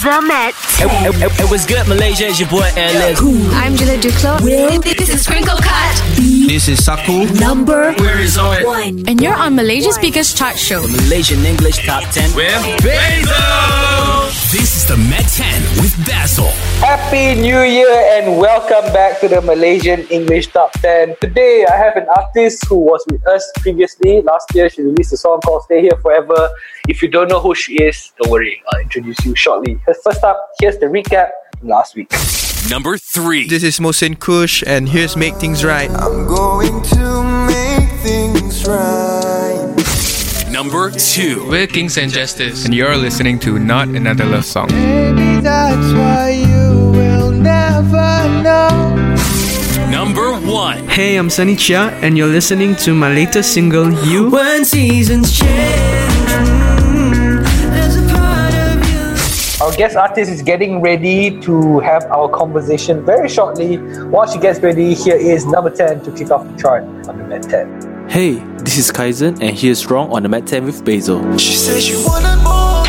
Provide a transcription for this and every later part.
The Met. It, it, it, it was good, Malaysia. It's your boy I'm Jula Duclos. This is Sprinkle Cut. This is Saku. Number. Where is on One. And you're on Malaysia's one. biggest chart show. The Malaysian English Top 10. With Basil. This is the Met 10 with Basil. Happy New Year and welcome back to the Malaysian English Top 10. Today I have an artist who was with us previously. Last year she released a song called Stay Here Forever. If you don't know who she is, don't worry. I'll introduce you shortly. But first up, here's the recap last week. Number three. This is Mosin Kush, and here's Make Things Right. I'm going to make things right. Number two. We're Kings and Justice, and you're listening to Not Another Love Song. Maybe that's why you will never know. Number one. Hey, I'm Sunny Chia, and you're listening to my latest single, You. When seasons change. Our guest artist is getting ready to have our conversation very shortly. While she gets ready, here is number 10 to kick off the chart on the Met 10. Hey, this is Kaizen and here's Wrong on the Met 10 with Basil. She says she wanted more.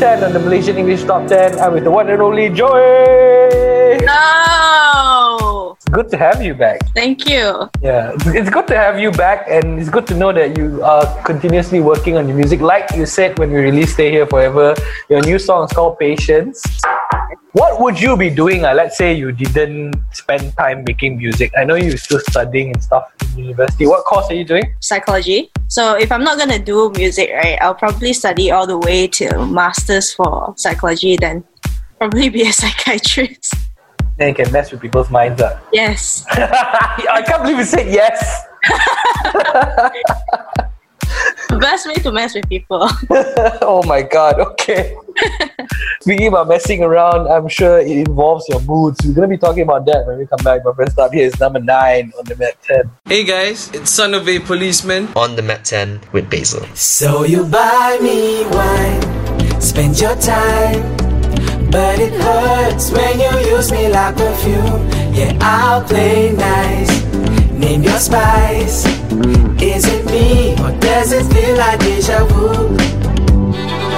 10 on the Malaysian English Top 10. I'm with the one and only Joey. No! Good to have you back. Thank you. Yeah, it's good to have you back, and it's good to know that you are continuously working on your music. Like you said when we released Stay Here Forever, your new song is called Patience. What would you be doing? Uh, let's say you didn't spend time making music. I know you're still studying and stuff in university. What course are you doing? psychology. So if I'm not gonna do music, right, I'll probably study all the way to masters for psychology, then probably be a psychiatrist. Then you can mess with people's minds. Uh. Yes. I can't believe you said yes. The best way to mess with people. oh my god, okay. Speaking about messing around, I'm sure it involves your moods. We're gonna be talking about that when we come back. My first up here is number nine on the Met 10. Hey guys, it's Son of a Policeman. on the Met 10 with Basil. So you buy me wine, spend your time, but it hurts when you use me like perfume. Yeah, I'll play nice, name your spice. Is it me or does it feel like deja vu?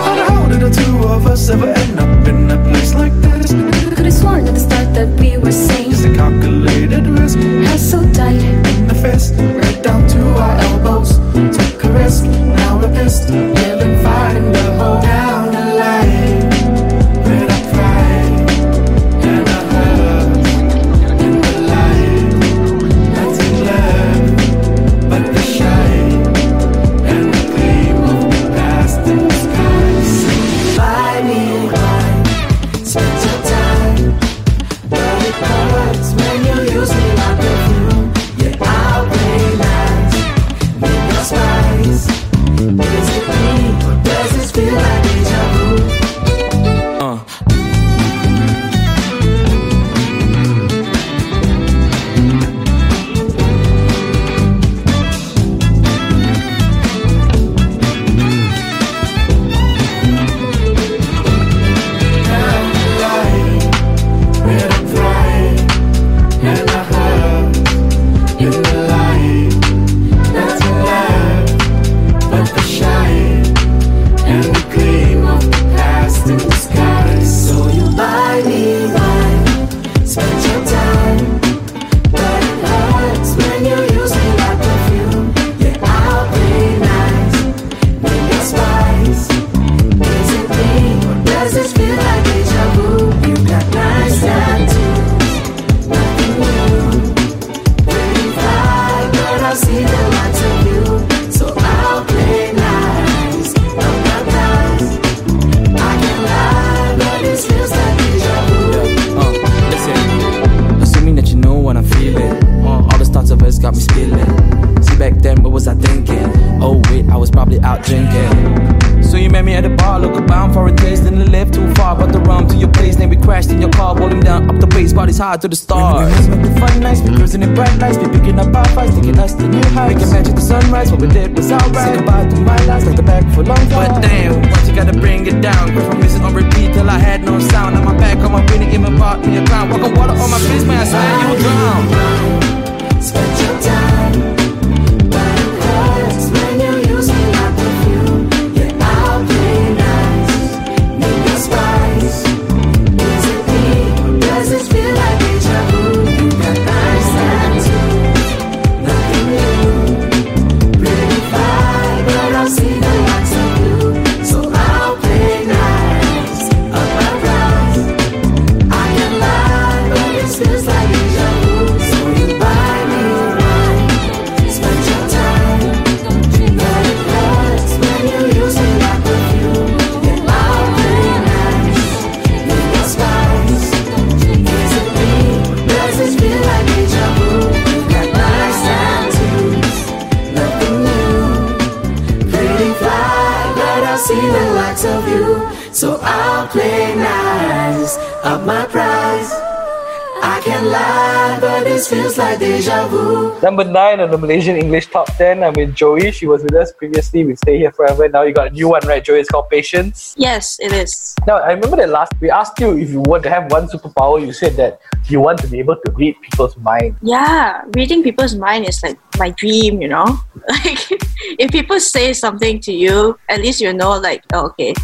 How did the two of us ever end up in a place like this? Could have sworn at the start that we were sane. The high to the stars. We make fun nights, we cruising in bright lights, we picking up our fights, taking us to new heights. Making magic the sunrise, what we did was alright. Say goodbye to my lies, like the back for long time. But damn, once you gotta bring it down, go from music on repeat till I had no sound. On my back, on my winning, even bought me a crown. Walking water on my face, man, I swear you will drown. So I'll play nice, up my price. I can lie, but this feels like deja vu. Number nine on the Malaysian English Top 10. I'm with Joey. She was with us previously We Stay Here Forever. Now you got a new one, right, Joey? It's called Patience. Yes, it is. Now, I remember that last we asked you if you want to have one superpower. You said that you want to be able to read people's mind. Yeah, reading people's mind is like my dream, you know? Like, if people say something to you, at least you know, like, oh, okay,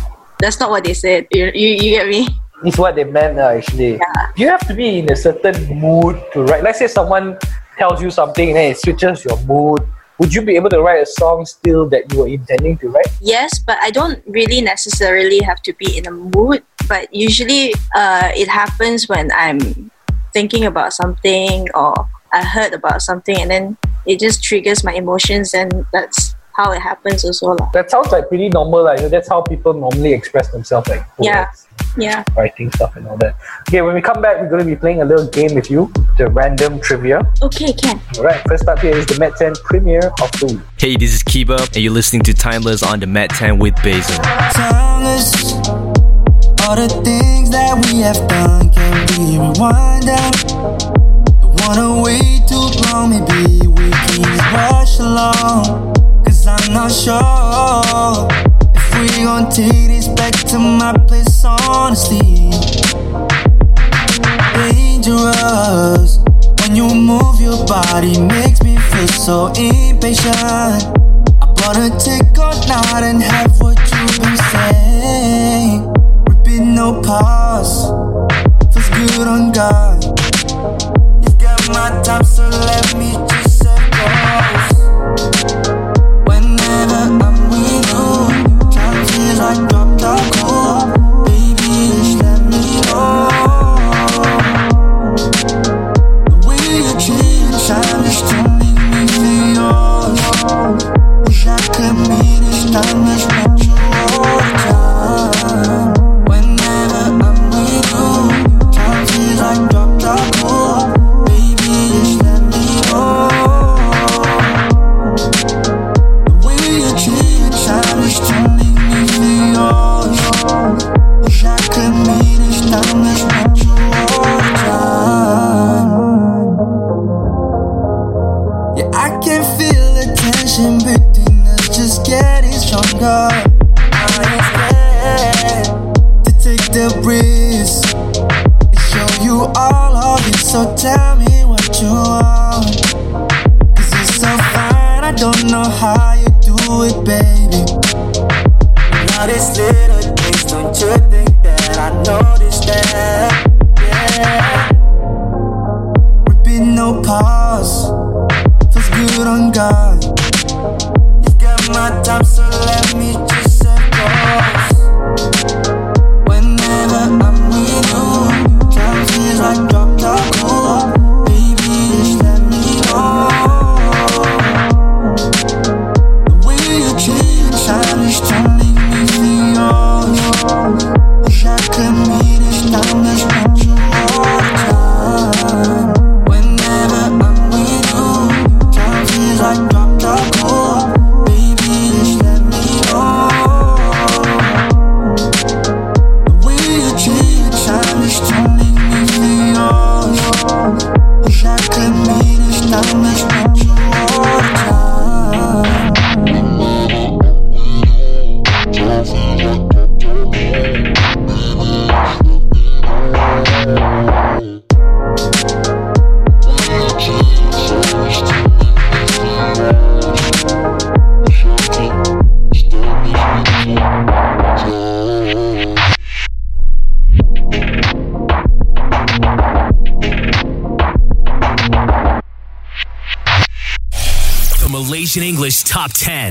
that's not what they said. You, you, you get me? It's what they meant uh, actually. You have to be in a certain mood to write. Let's say someone tells you something and then it switches your mood. Would you be able to write a song still that you were intending to write? Yes, but I don't really necessarily have to be in a mood. But usually, uh, it happens when I'm thinking about something or I heard about something, and then it just triggers my emotions, and that's how it happens also. lah. That sounds like pretty normal. Like, you know, that's how people normally express themselves, like oh, Yeah, yeah. writing stuff and all that. Okay, when we come back, we're going to be playing a little game with you, the random trivia. Okay, can. All right, first up here is the Met 10 premiere of the week. Hey, this is Kiba, and you're listening to Timeless on the Met 10 with Basil. timeless. All the things that we have done can we rewind? Don't wanna wait too long, maybe we can rush along. Cause I'm not sure if we gon' take this back to my place, honestly. Dangerous when you move your body, makes me feel so impatient. I wanna take all night and have what you've been saying. Repeat no pause, feels good on God.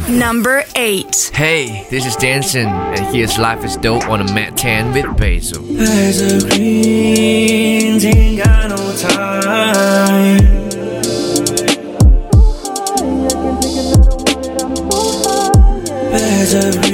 Number 8. Hey, this is Danson, and here's Life is Dope on a Met 10 with Basil. There's a green ain't got no time. There's a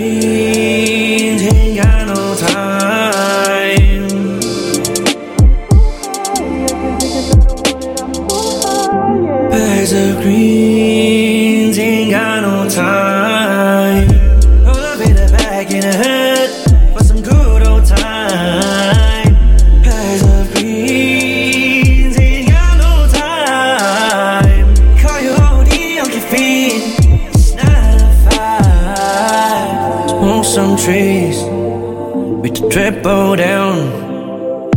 Triple down,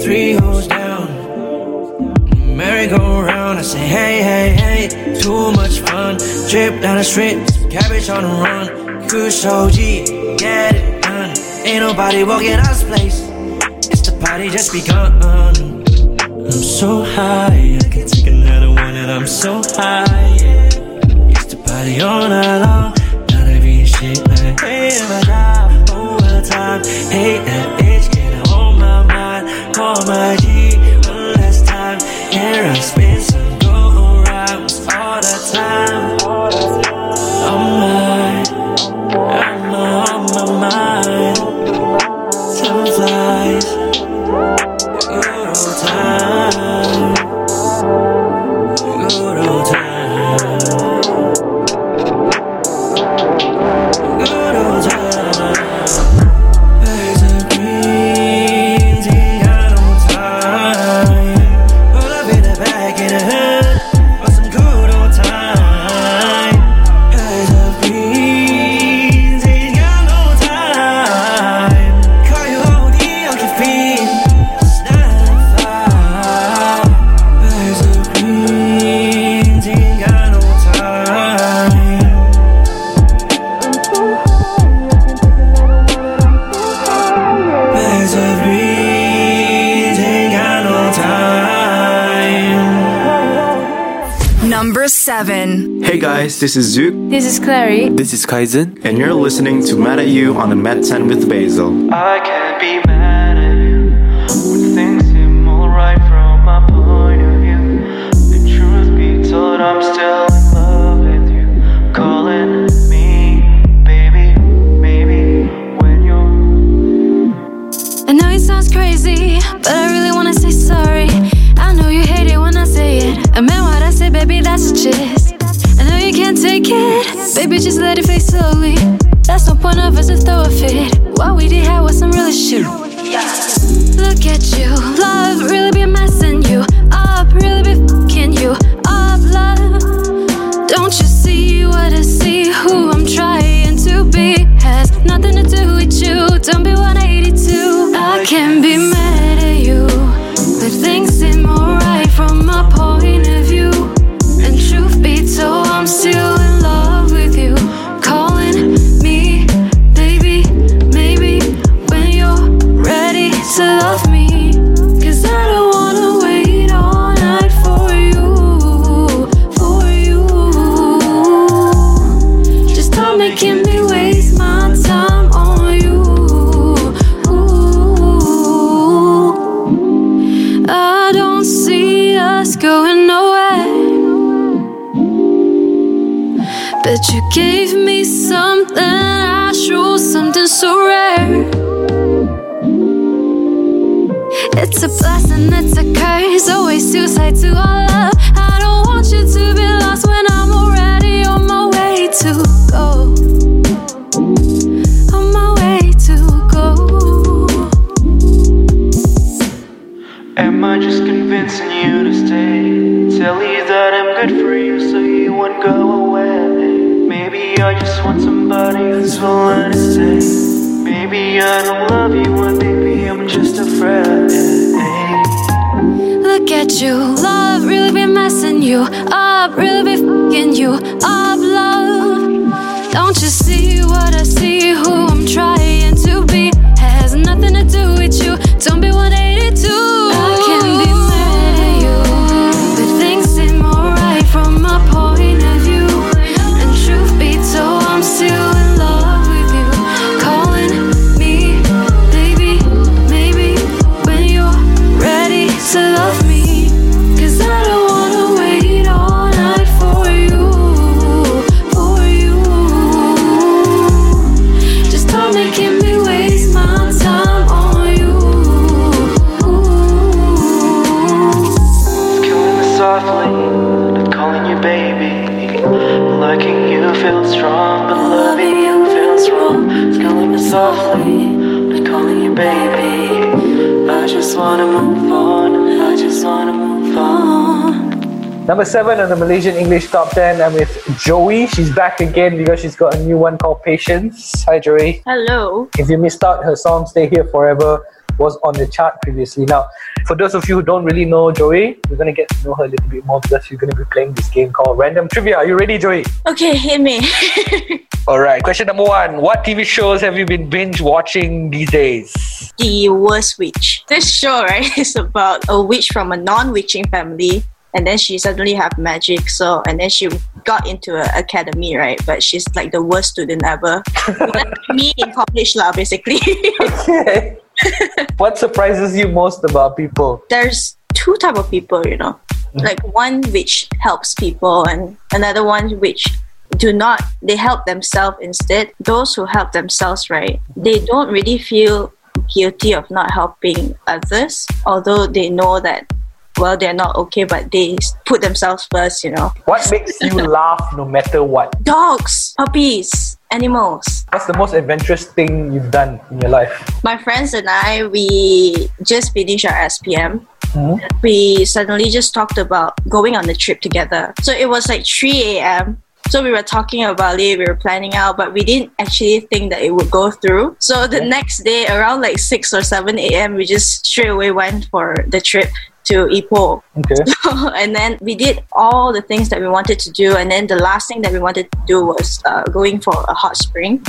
three hoes down. Merry-go-round, I say hey, hey, hey. Too much fun. Trip down the street, cabbage on the run. Kush OG, get it done. Ain't nobody walking this place. It's the party just begun. I'm so high, I can take another one, and I'm so high. It's the party all night long. hey. This is Zook. This is Clary. This is Kaizen. And you're listening to Mad at You on the Met 10 with Basil. messing you up, really be fucking you up, love. Don't you see what I see? Who I'm trying to be has nothing to do with you. Don't be what Number seven on the Malaysian English Top 10, I'm with Joey. She's back again because she's got a new one called Patience. Hi, Joey. Hello. If you missed out, her song Stay Here Forever was on the chart previously. Now, for those of you who don't really know Joey, we're going to get to know her a little bit more because she's going to be playing this game called Random Trivia. Are you ready, Joey? Okay, hit me. All right, question number one What TV shows have you been binge watching these days? The Worst Witch. This show, right, is about a witch from a non witching family and then she suddenly have magic. So, and then she got into an academy, right? But she's like the worst student ever. Me in college, lah, basically. Okay. what surprises you most about people? There's two type of people, you know, mm-hmm. like one which helps people, and another one which do not they help themselves instead those who help themselves right they don't really feel guilty of not helping others although they know that well they're not okay but they put themselves first you know What makes you laugh no matter what? dogs puppies animals What's the most adventurous thing you've done in your life? my friends and i we just finished our spm Hmm? we suddenly just talked about going on a trip together. So it was like 3 a.m. So we were talking about it, we were planning out, but we didn't actually think that it would go through. So the next day, around like 6 or 7 a.m., we just straight away went for the trip to Ipoh. Okay. and then we did all the things that we wanted to do. And then the last thing that we wanted to do was uh, going for a hot spring.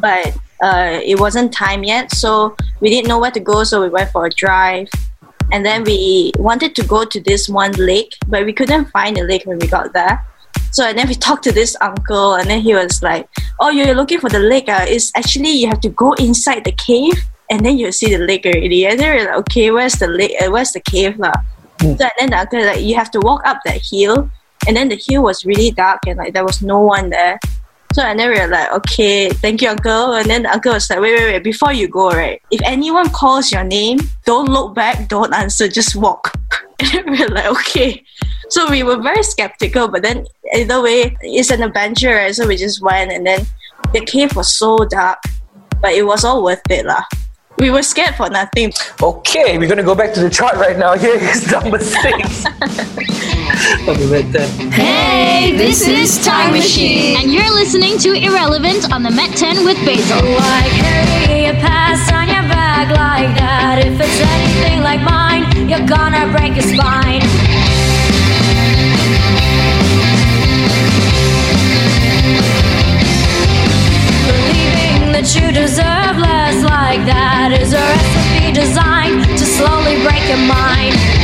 But uh, it wasn't time yet. So we didn't know where to go. So we went for a drive. And then we wanted to go to this one lake, but we couldn't find the lake when we got there. So and then we talked to this uncle, and then he was like, "Oh, you're looking for the lake? Uh, it's actually you have to go inside the cave, and then you'll see the lake already." And then we're like, "Okay, where's the lake? Uh, where's the cave, lah?" So and then the uncle like, "You have to walk up that hill, and then the hill was really dark, and like there was no one there." So and then we were like, okay, thank you, uncle. And then the uncle was like, wait, wait, wait, before you go, right? If anyone calls your name, don't look back, don't answer, just walk. And we were like, okay. So we were very skeptical, but then either way, it's an adventure, right? So we just went, and then the cave was so dark, but it was all worth it, lah. We were scared for nothing. Okay, we're gonna go back to the chart right now. Here is number six. on the Met 10. Hey, this is Time Machine. And you're listening to Irrelevant on the Met 10 with Basil. Why carry a past on your back like that? If it's anything like mine, you're gonna break your spine. That you deserve less like that is a recipe designed to slowly break your mind.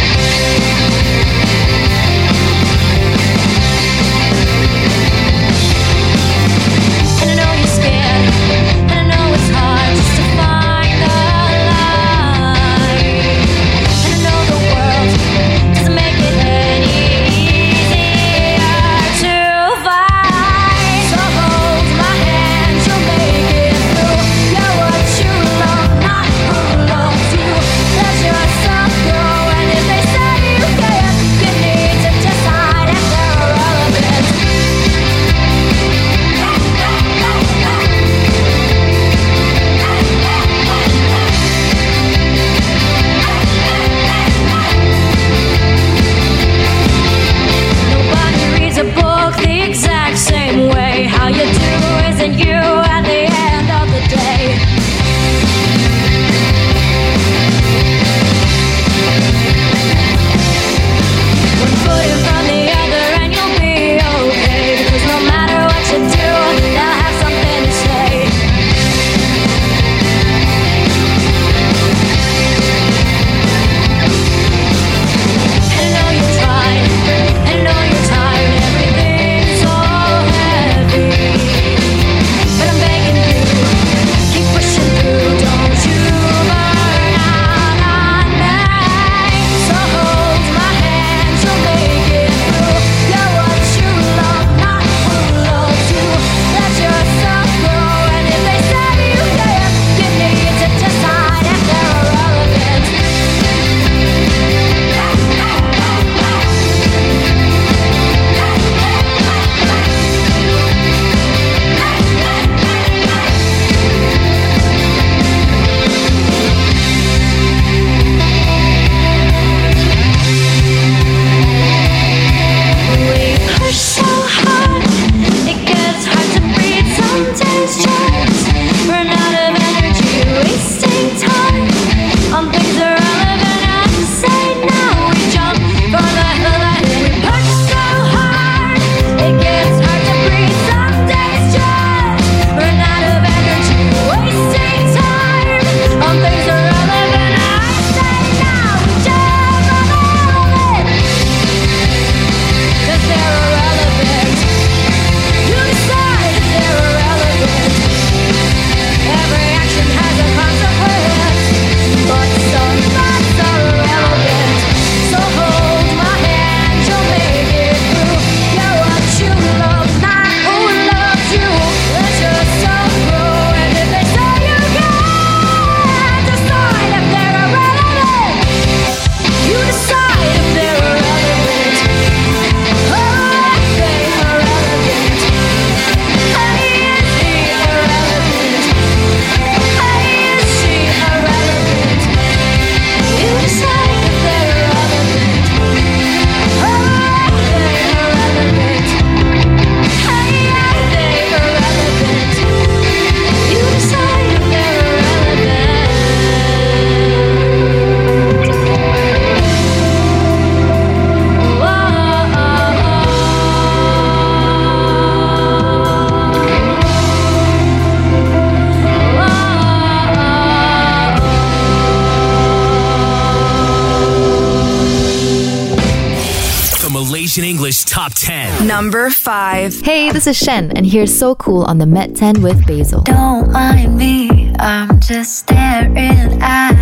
Malaysian English Top 10. Number 5. Hey, this is Shen, and here's So Cool on the Met 10 with Basil. Don't mind me, I'm just staring at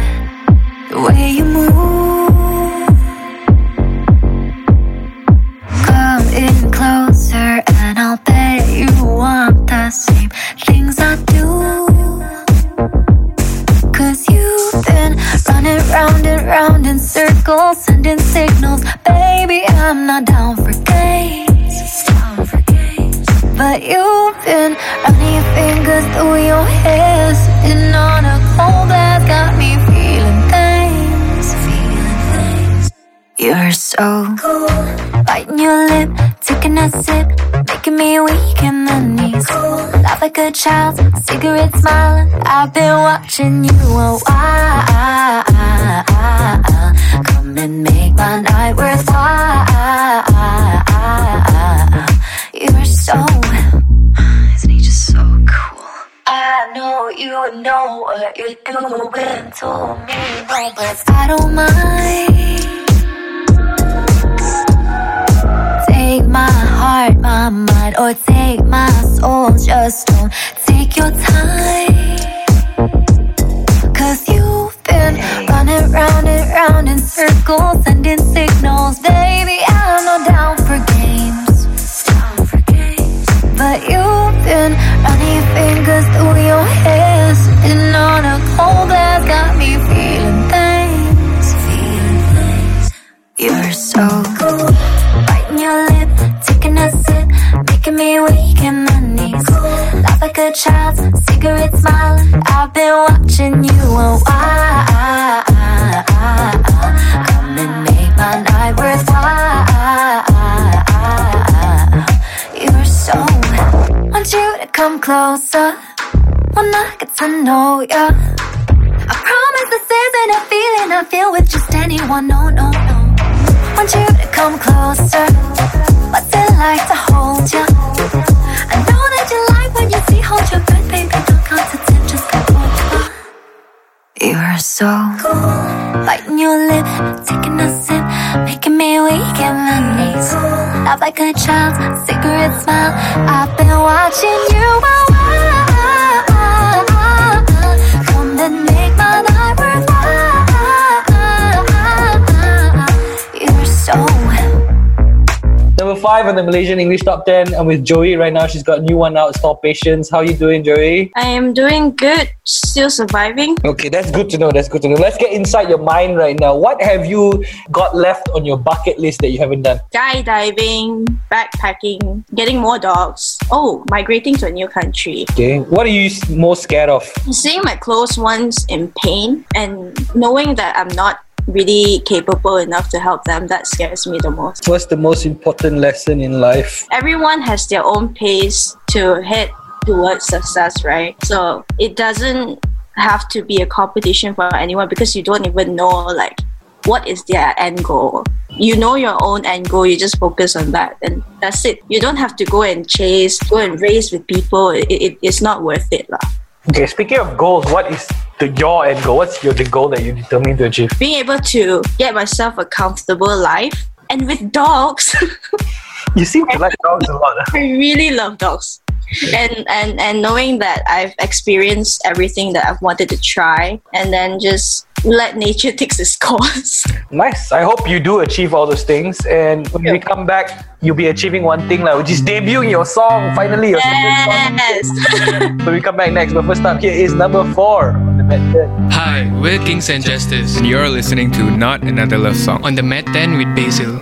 the way you move. Come in closer, and I'll bet you want the same things I do. Cause you've been running round and round in circles, sending signals. Baby, I'm not down for games. But you've been running your fingers through your hair, sitting on a cold glass, got me feeling things. Feeling things. You're so cool. Biting your lip, taking a sip, making me weak in the knees. Laugh like a child, cigarette smiling. I've been watching you a while. Come and make my night worthwhile. You're so, isn't he just so cool? I know you know what you're doing to me, no, but I don't mind. Take my heart, my mind, or take my soul. Just don't take your time. Cause you've been running round and round in circles, sending signals. Baby, me weak in the knees. Like a child, cigarette smiling. I've been watching you a while. Come and make my night worthwhile. You're so. Want you to come closer. Wanna get to know ya. I promise this isn't a feeling I feel with just anyone. No, no, no. Want you to come closer. It like to hold ya? I know that you like when you see hold your good, baby. Don't concentrate, just come over. You're so cool. Biting your lip, taking a sip, making me weak in the knees. Laugh like a child, cigarette smile. I've been watching you a while. Five on the Malaysian English Top 10. I'm with Joey right now. She's got a new one out. It's called Patience. How you doing, Joey? I am doing good, still surviving. Okay, that's good to know. That's good to know. Let's get inside your mind right now. What have you got left on your bucket list that you haven't done? Skydiving, backpacking, getting more dogs. Oh, migrating to a new country. Okay. What are you most scared of? Seeing my close ones in pain and knowing that I'm not really capable enough to help them, that scares me the most. What's the most important lesson in life? Everyone has their own pace to head towards success, right? So it doesn't have to be a competition for anyone because you don't even know like what is their end goal. You know your own end goal, you just focus on that and that's it. You don't have to go and chase, go and race with people. It, it, it's not worth it. lah. Okay, speaking of goals, what is the your end goal? What's your the goal that you determined to achieve? Being able to get myself a comfortable life and with dogs. You seem to like dogs a lot. I really love dogs. And, and and knowing that I've experienced everything that I've wanted to try and then just let nature take its course. Nice. I hope you do achieve all those things. And when we come back, you'll be achieving one thing, like, which is debuting your song. Finally, your Yes. song. So we come back next. But first up, here is number four on the Met 10. Hi, we're Kings and Justice, and you're listening to Not Another Love Song on the Met 10 with Basil.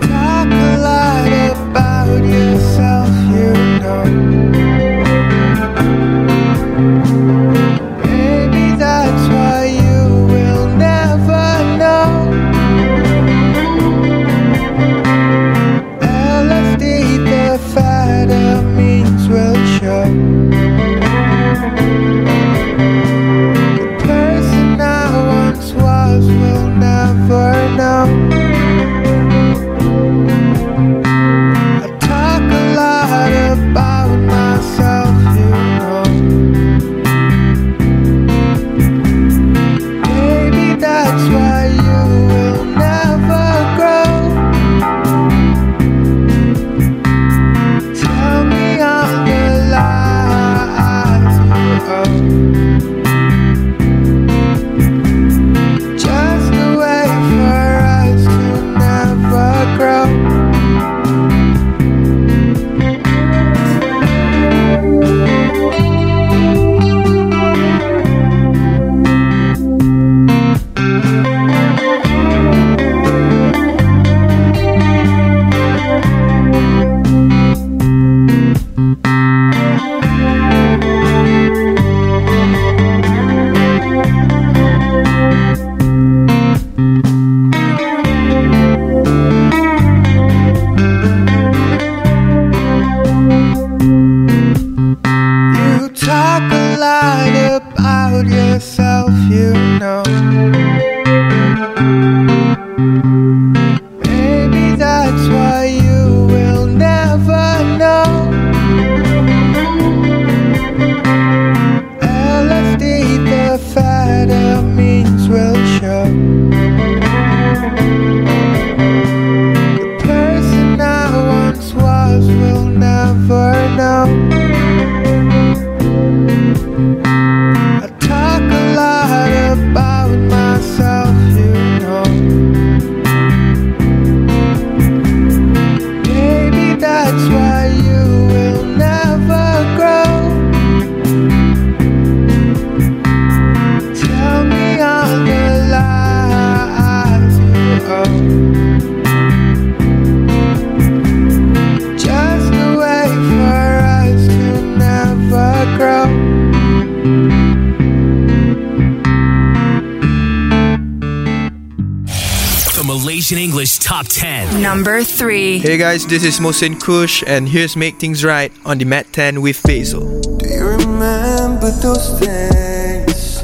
Number 3. Hey guys, this is Mohsin Kush, and here's Make Things Right on the Met 10 with Basil. Do you remember those days?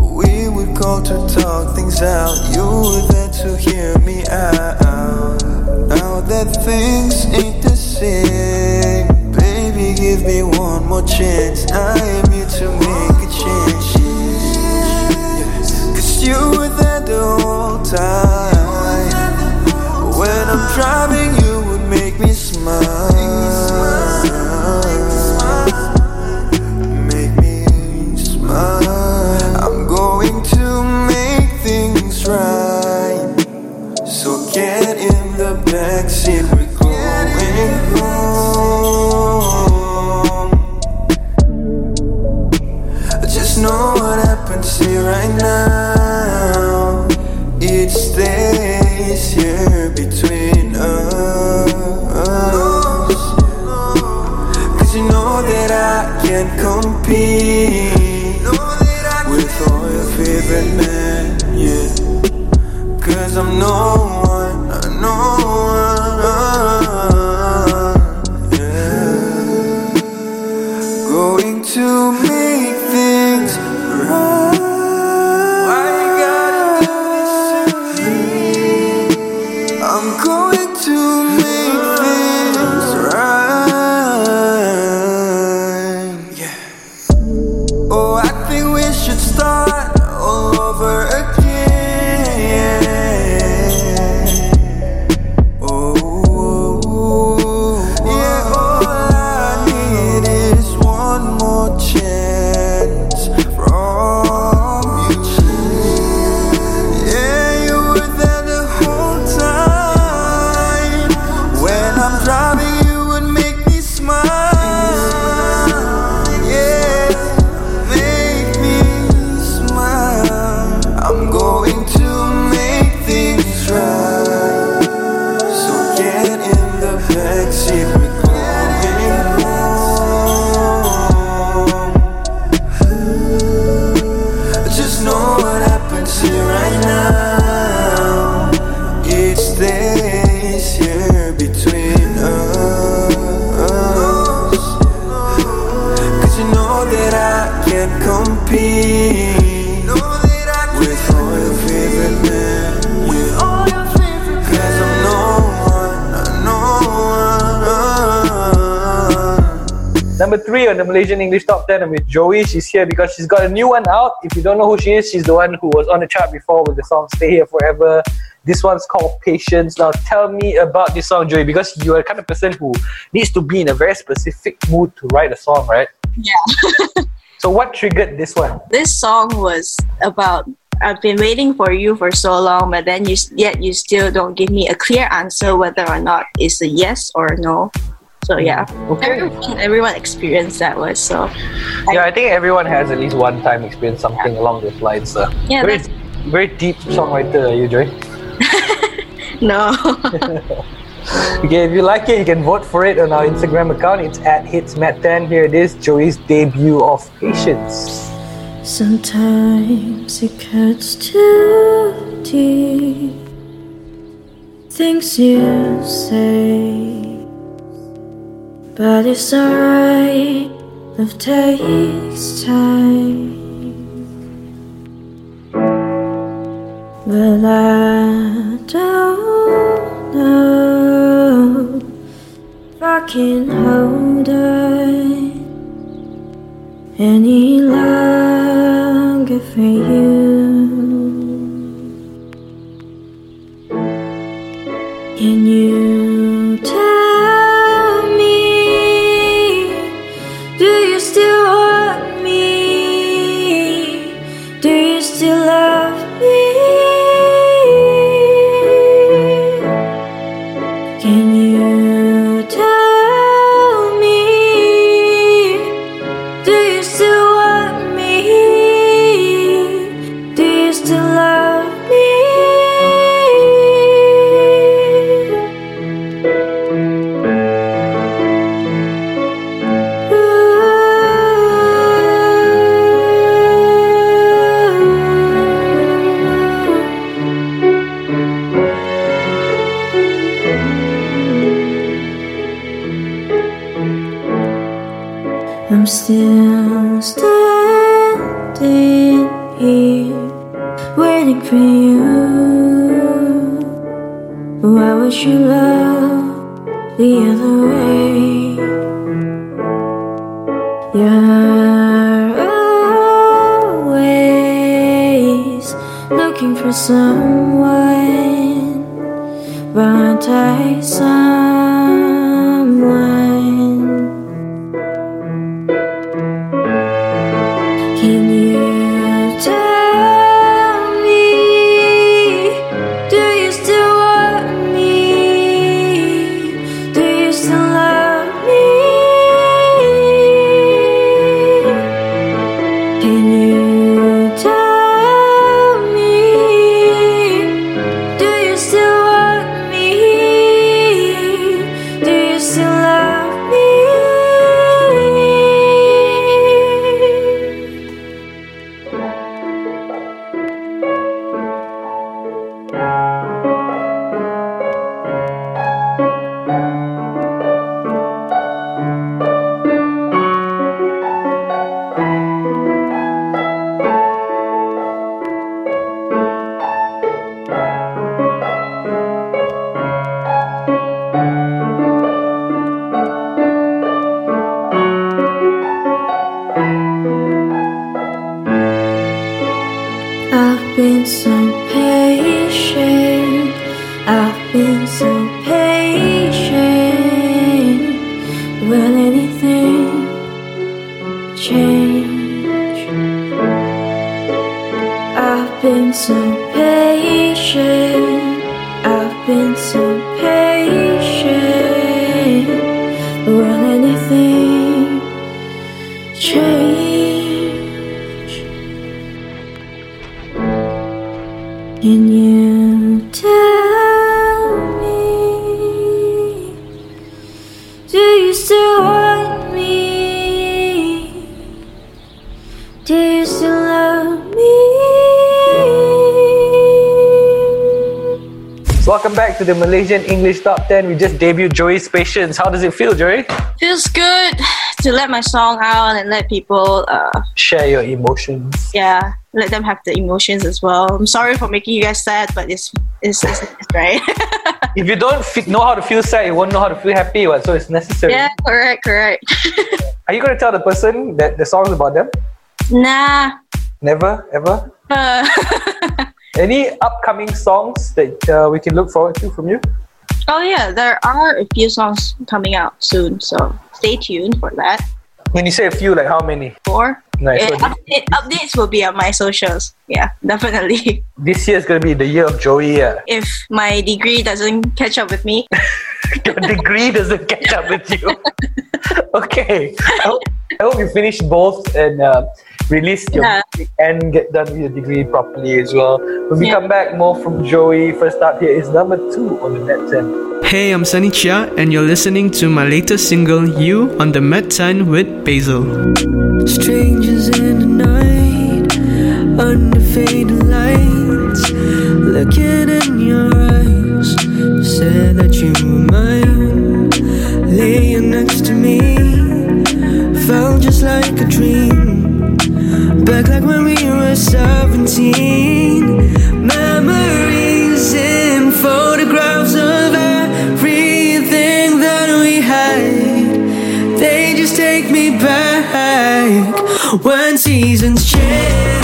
We would call to talk things out. You were there to hear me out. Now that things ain't the same, baby, give me one more chance. I am here to make a change. Cause you were there the whole time. When I'm driving, Malaysian English Top 10, I'm with Joey. She's here because she's got a new one out. If you don't know who she is, she's the one who was on the chart before with the song Stay Here Forever. This one's called Patience. Now, tell me about this song, Joey, because you're the kind of person who needs to be in a very specific mood to write a song, right? Yeah. So, what triggered this one? this song was about I've been waiting for you for so long, but then you yet you still don't give me a clear answer whether or not it's a yes or a no. So yeah, everyone, everyone experienced that was so. yeah, I think everyone has at least one time experienced something along those lines. Uh, Yeah, very, very deep songwriter, are you, Joey? No. Okay, if you like it, you can vote for it on our Instagram account. It's at HitzMet10. Here it is, Joey's debut of Patience. Sometimes it cuts too deep. Things you say, but it's alright. Love takes time. But I don't know if I can hold on any longer for you. For you. Why would you love the other way? You're always looking for someone, but I someone. To the Malaysian English Top 10. We just debuted Joey's Patience. How does it feel, Joey? Feels good to let my song out and let people, uh, Share your emotions. yeah, let them have the emotions as well. I'm sorry for making you guys sad, but it's it's, it's, it's right. If you don't know how to feel sad, you won't know how to feel happy, what? so it's necessary. yeah, correct, correct. Are you going to tell the person that the song's about them? nah. Never, ever? Uh, Any upcoming songs that uh, we can look forward to from you? oh yeah, there are a few songs coming out soon, so stay tuned for that. When you say a few, like how many? Four. Nice. Update, updates will be on my socials. Yeah, definitely. this year is going to be the year of Joey. Yeah. If my degree doesn't catch up with me, Your degree doesn't catch up with you. okay. I hope, I hope you finish both and uh, release your Yeah. music and get done with your degree properly as well. When we Yeah. come back, more from Joey. First up here is number two on the Met 10. Hey, I'm Sunny Chia, and you're listening to my latest single, You, on the Met 10 with Basil. Strangers in the night, under faded lights, looking in your eyes, said that you were 17. Memories in photographs of everything that we had. They just take me back when seasons change.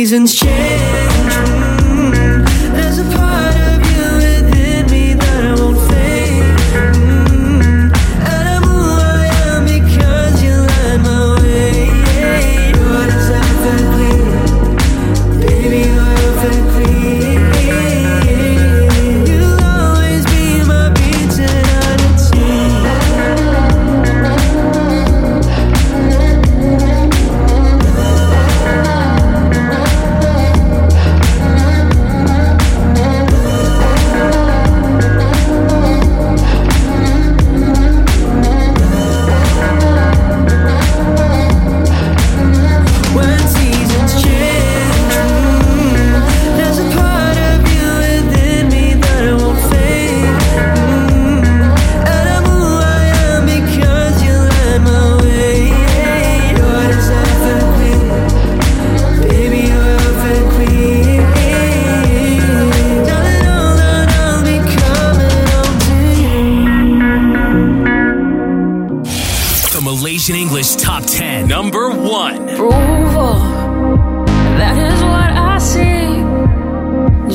Seasons change.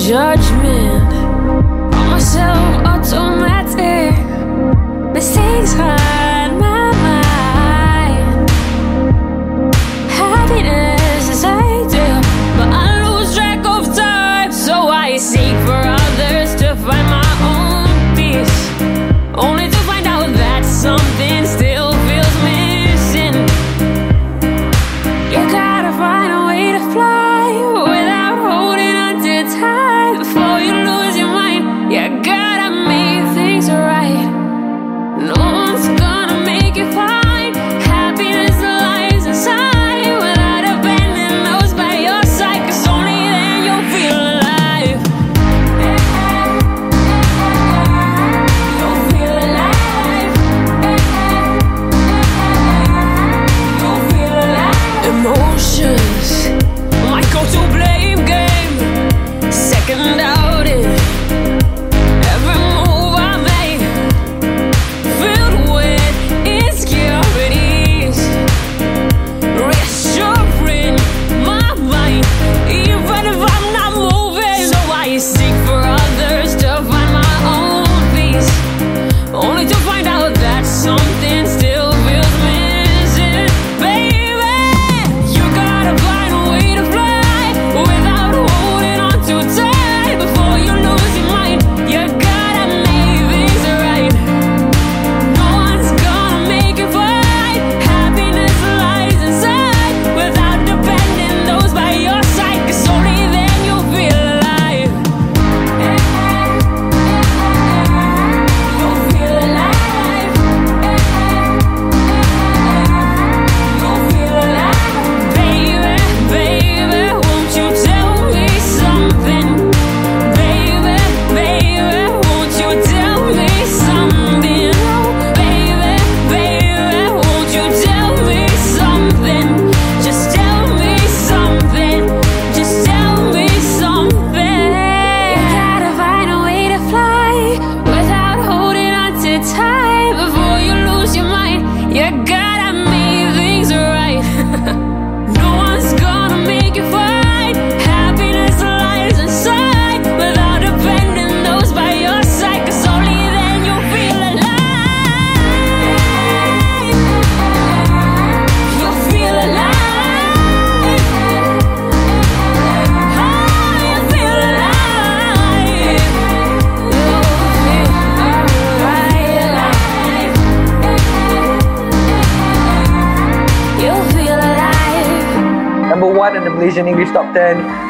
Judgment.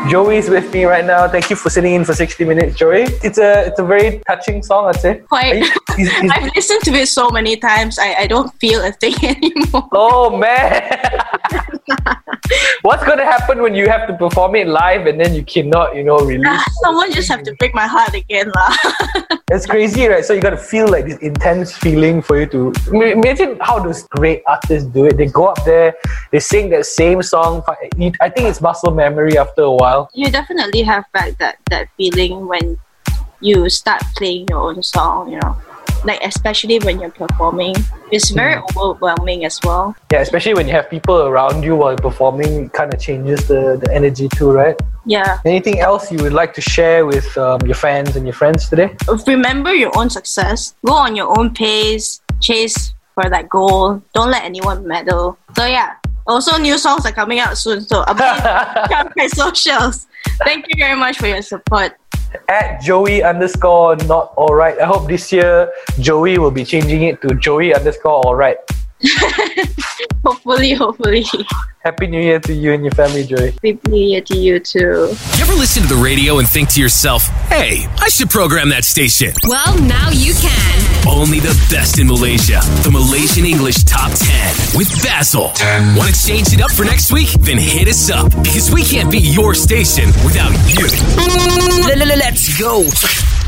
10. Joey's with me right now. Thank you for sitting in for 60 minutes, Joey. It's a it's a very touching song, I'd say. Quite. You- is- is- I've listened to it so many times. I, I don't feel a thing anymore. Oh man! What's gonna happen when you have to perform it live and then you cannot, you know, release? Someone just have to break my heart again, lah. It's crazy, right? So you gotta feel like this intense feeling for you to imagine how those great artists do it. They go up there, they sing that same song. I think it's muscle memory after a while. you definitely have back that that feeling when you start playing your own song. You know, like especially when you're performing, it's very overwhelming as well. Yeah, especially when you have people around you while performing, it kind of changes the, the energy too, right? Yeah. Anything else you would like to share with um, your fans and your friends today? remember your own success. Go on your own pace. Chase for that goal. Don't let anyone meddle. So yeah. Oh, also, new songs are coming out soon. So update on my socials. Thank you very much for your support. At Joey underscore not alright. I hope this year Joey will be changing it to Joey underscore alright. Hopefully, hopefully. Happy New Year to you and your family, Joey. Happy New Year to you too. You ever listen to the radio and think to yourself, hey, I should program that station? Well, now you can. Only the best in Malaysia. The Malaysian English Top 10 with Basil. Want to change it up for next week? Then hit us up because we can't be your station without you. Let's go.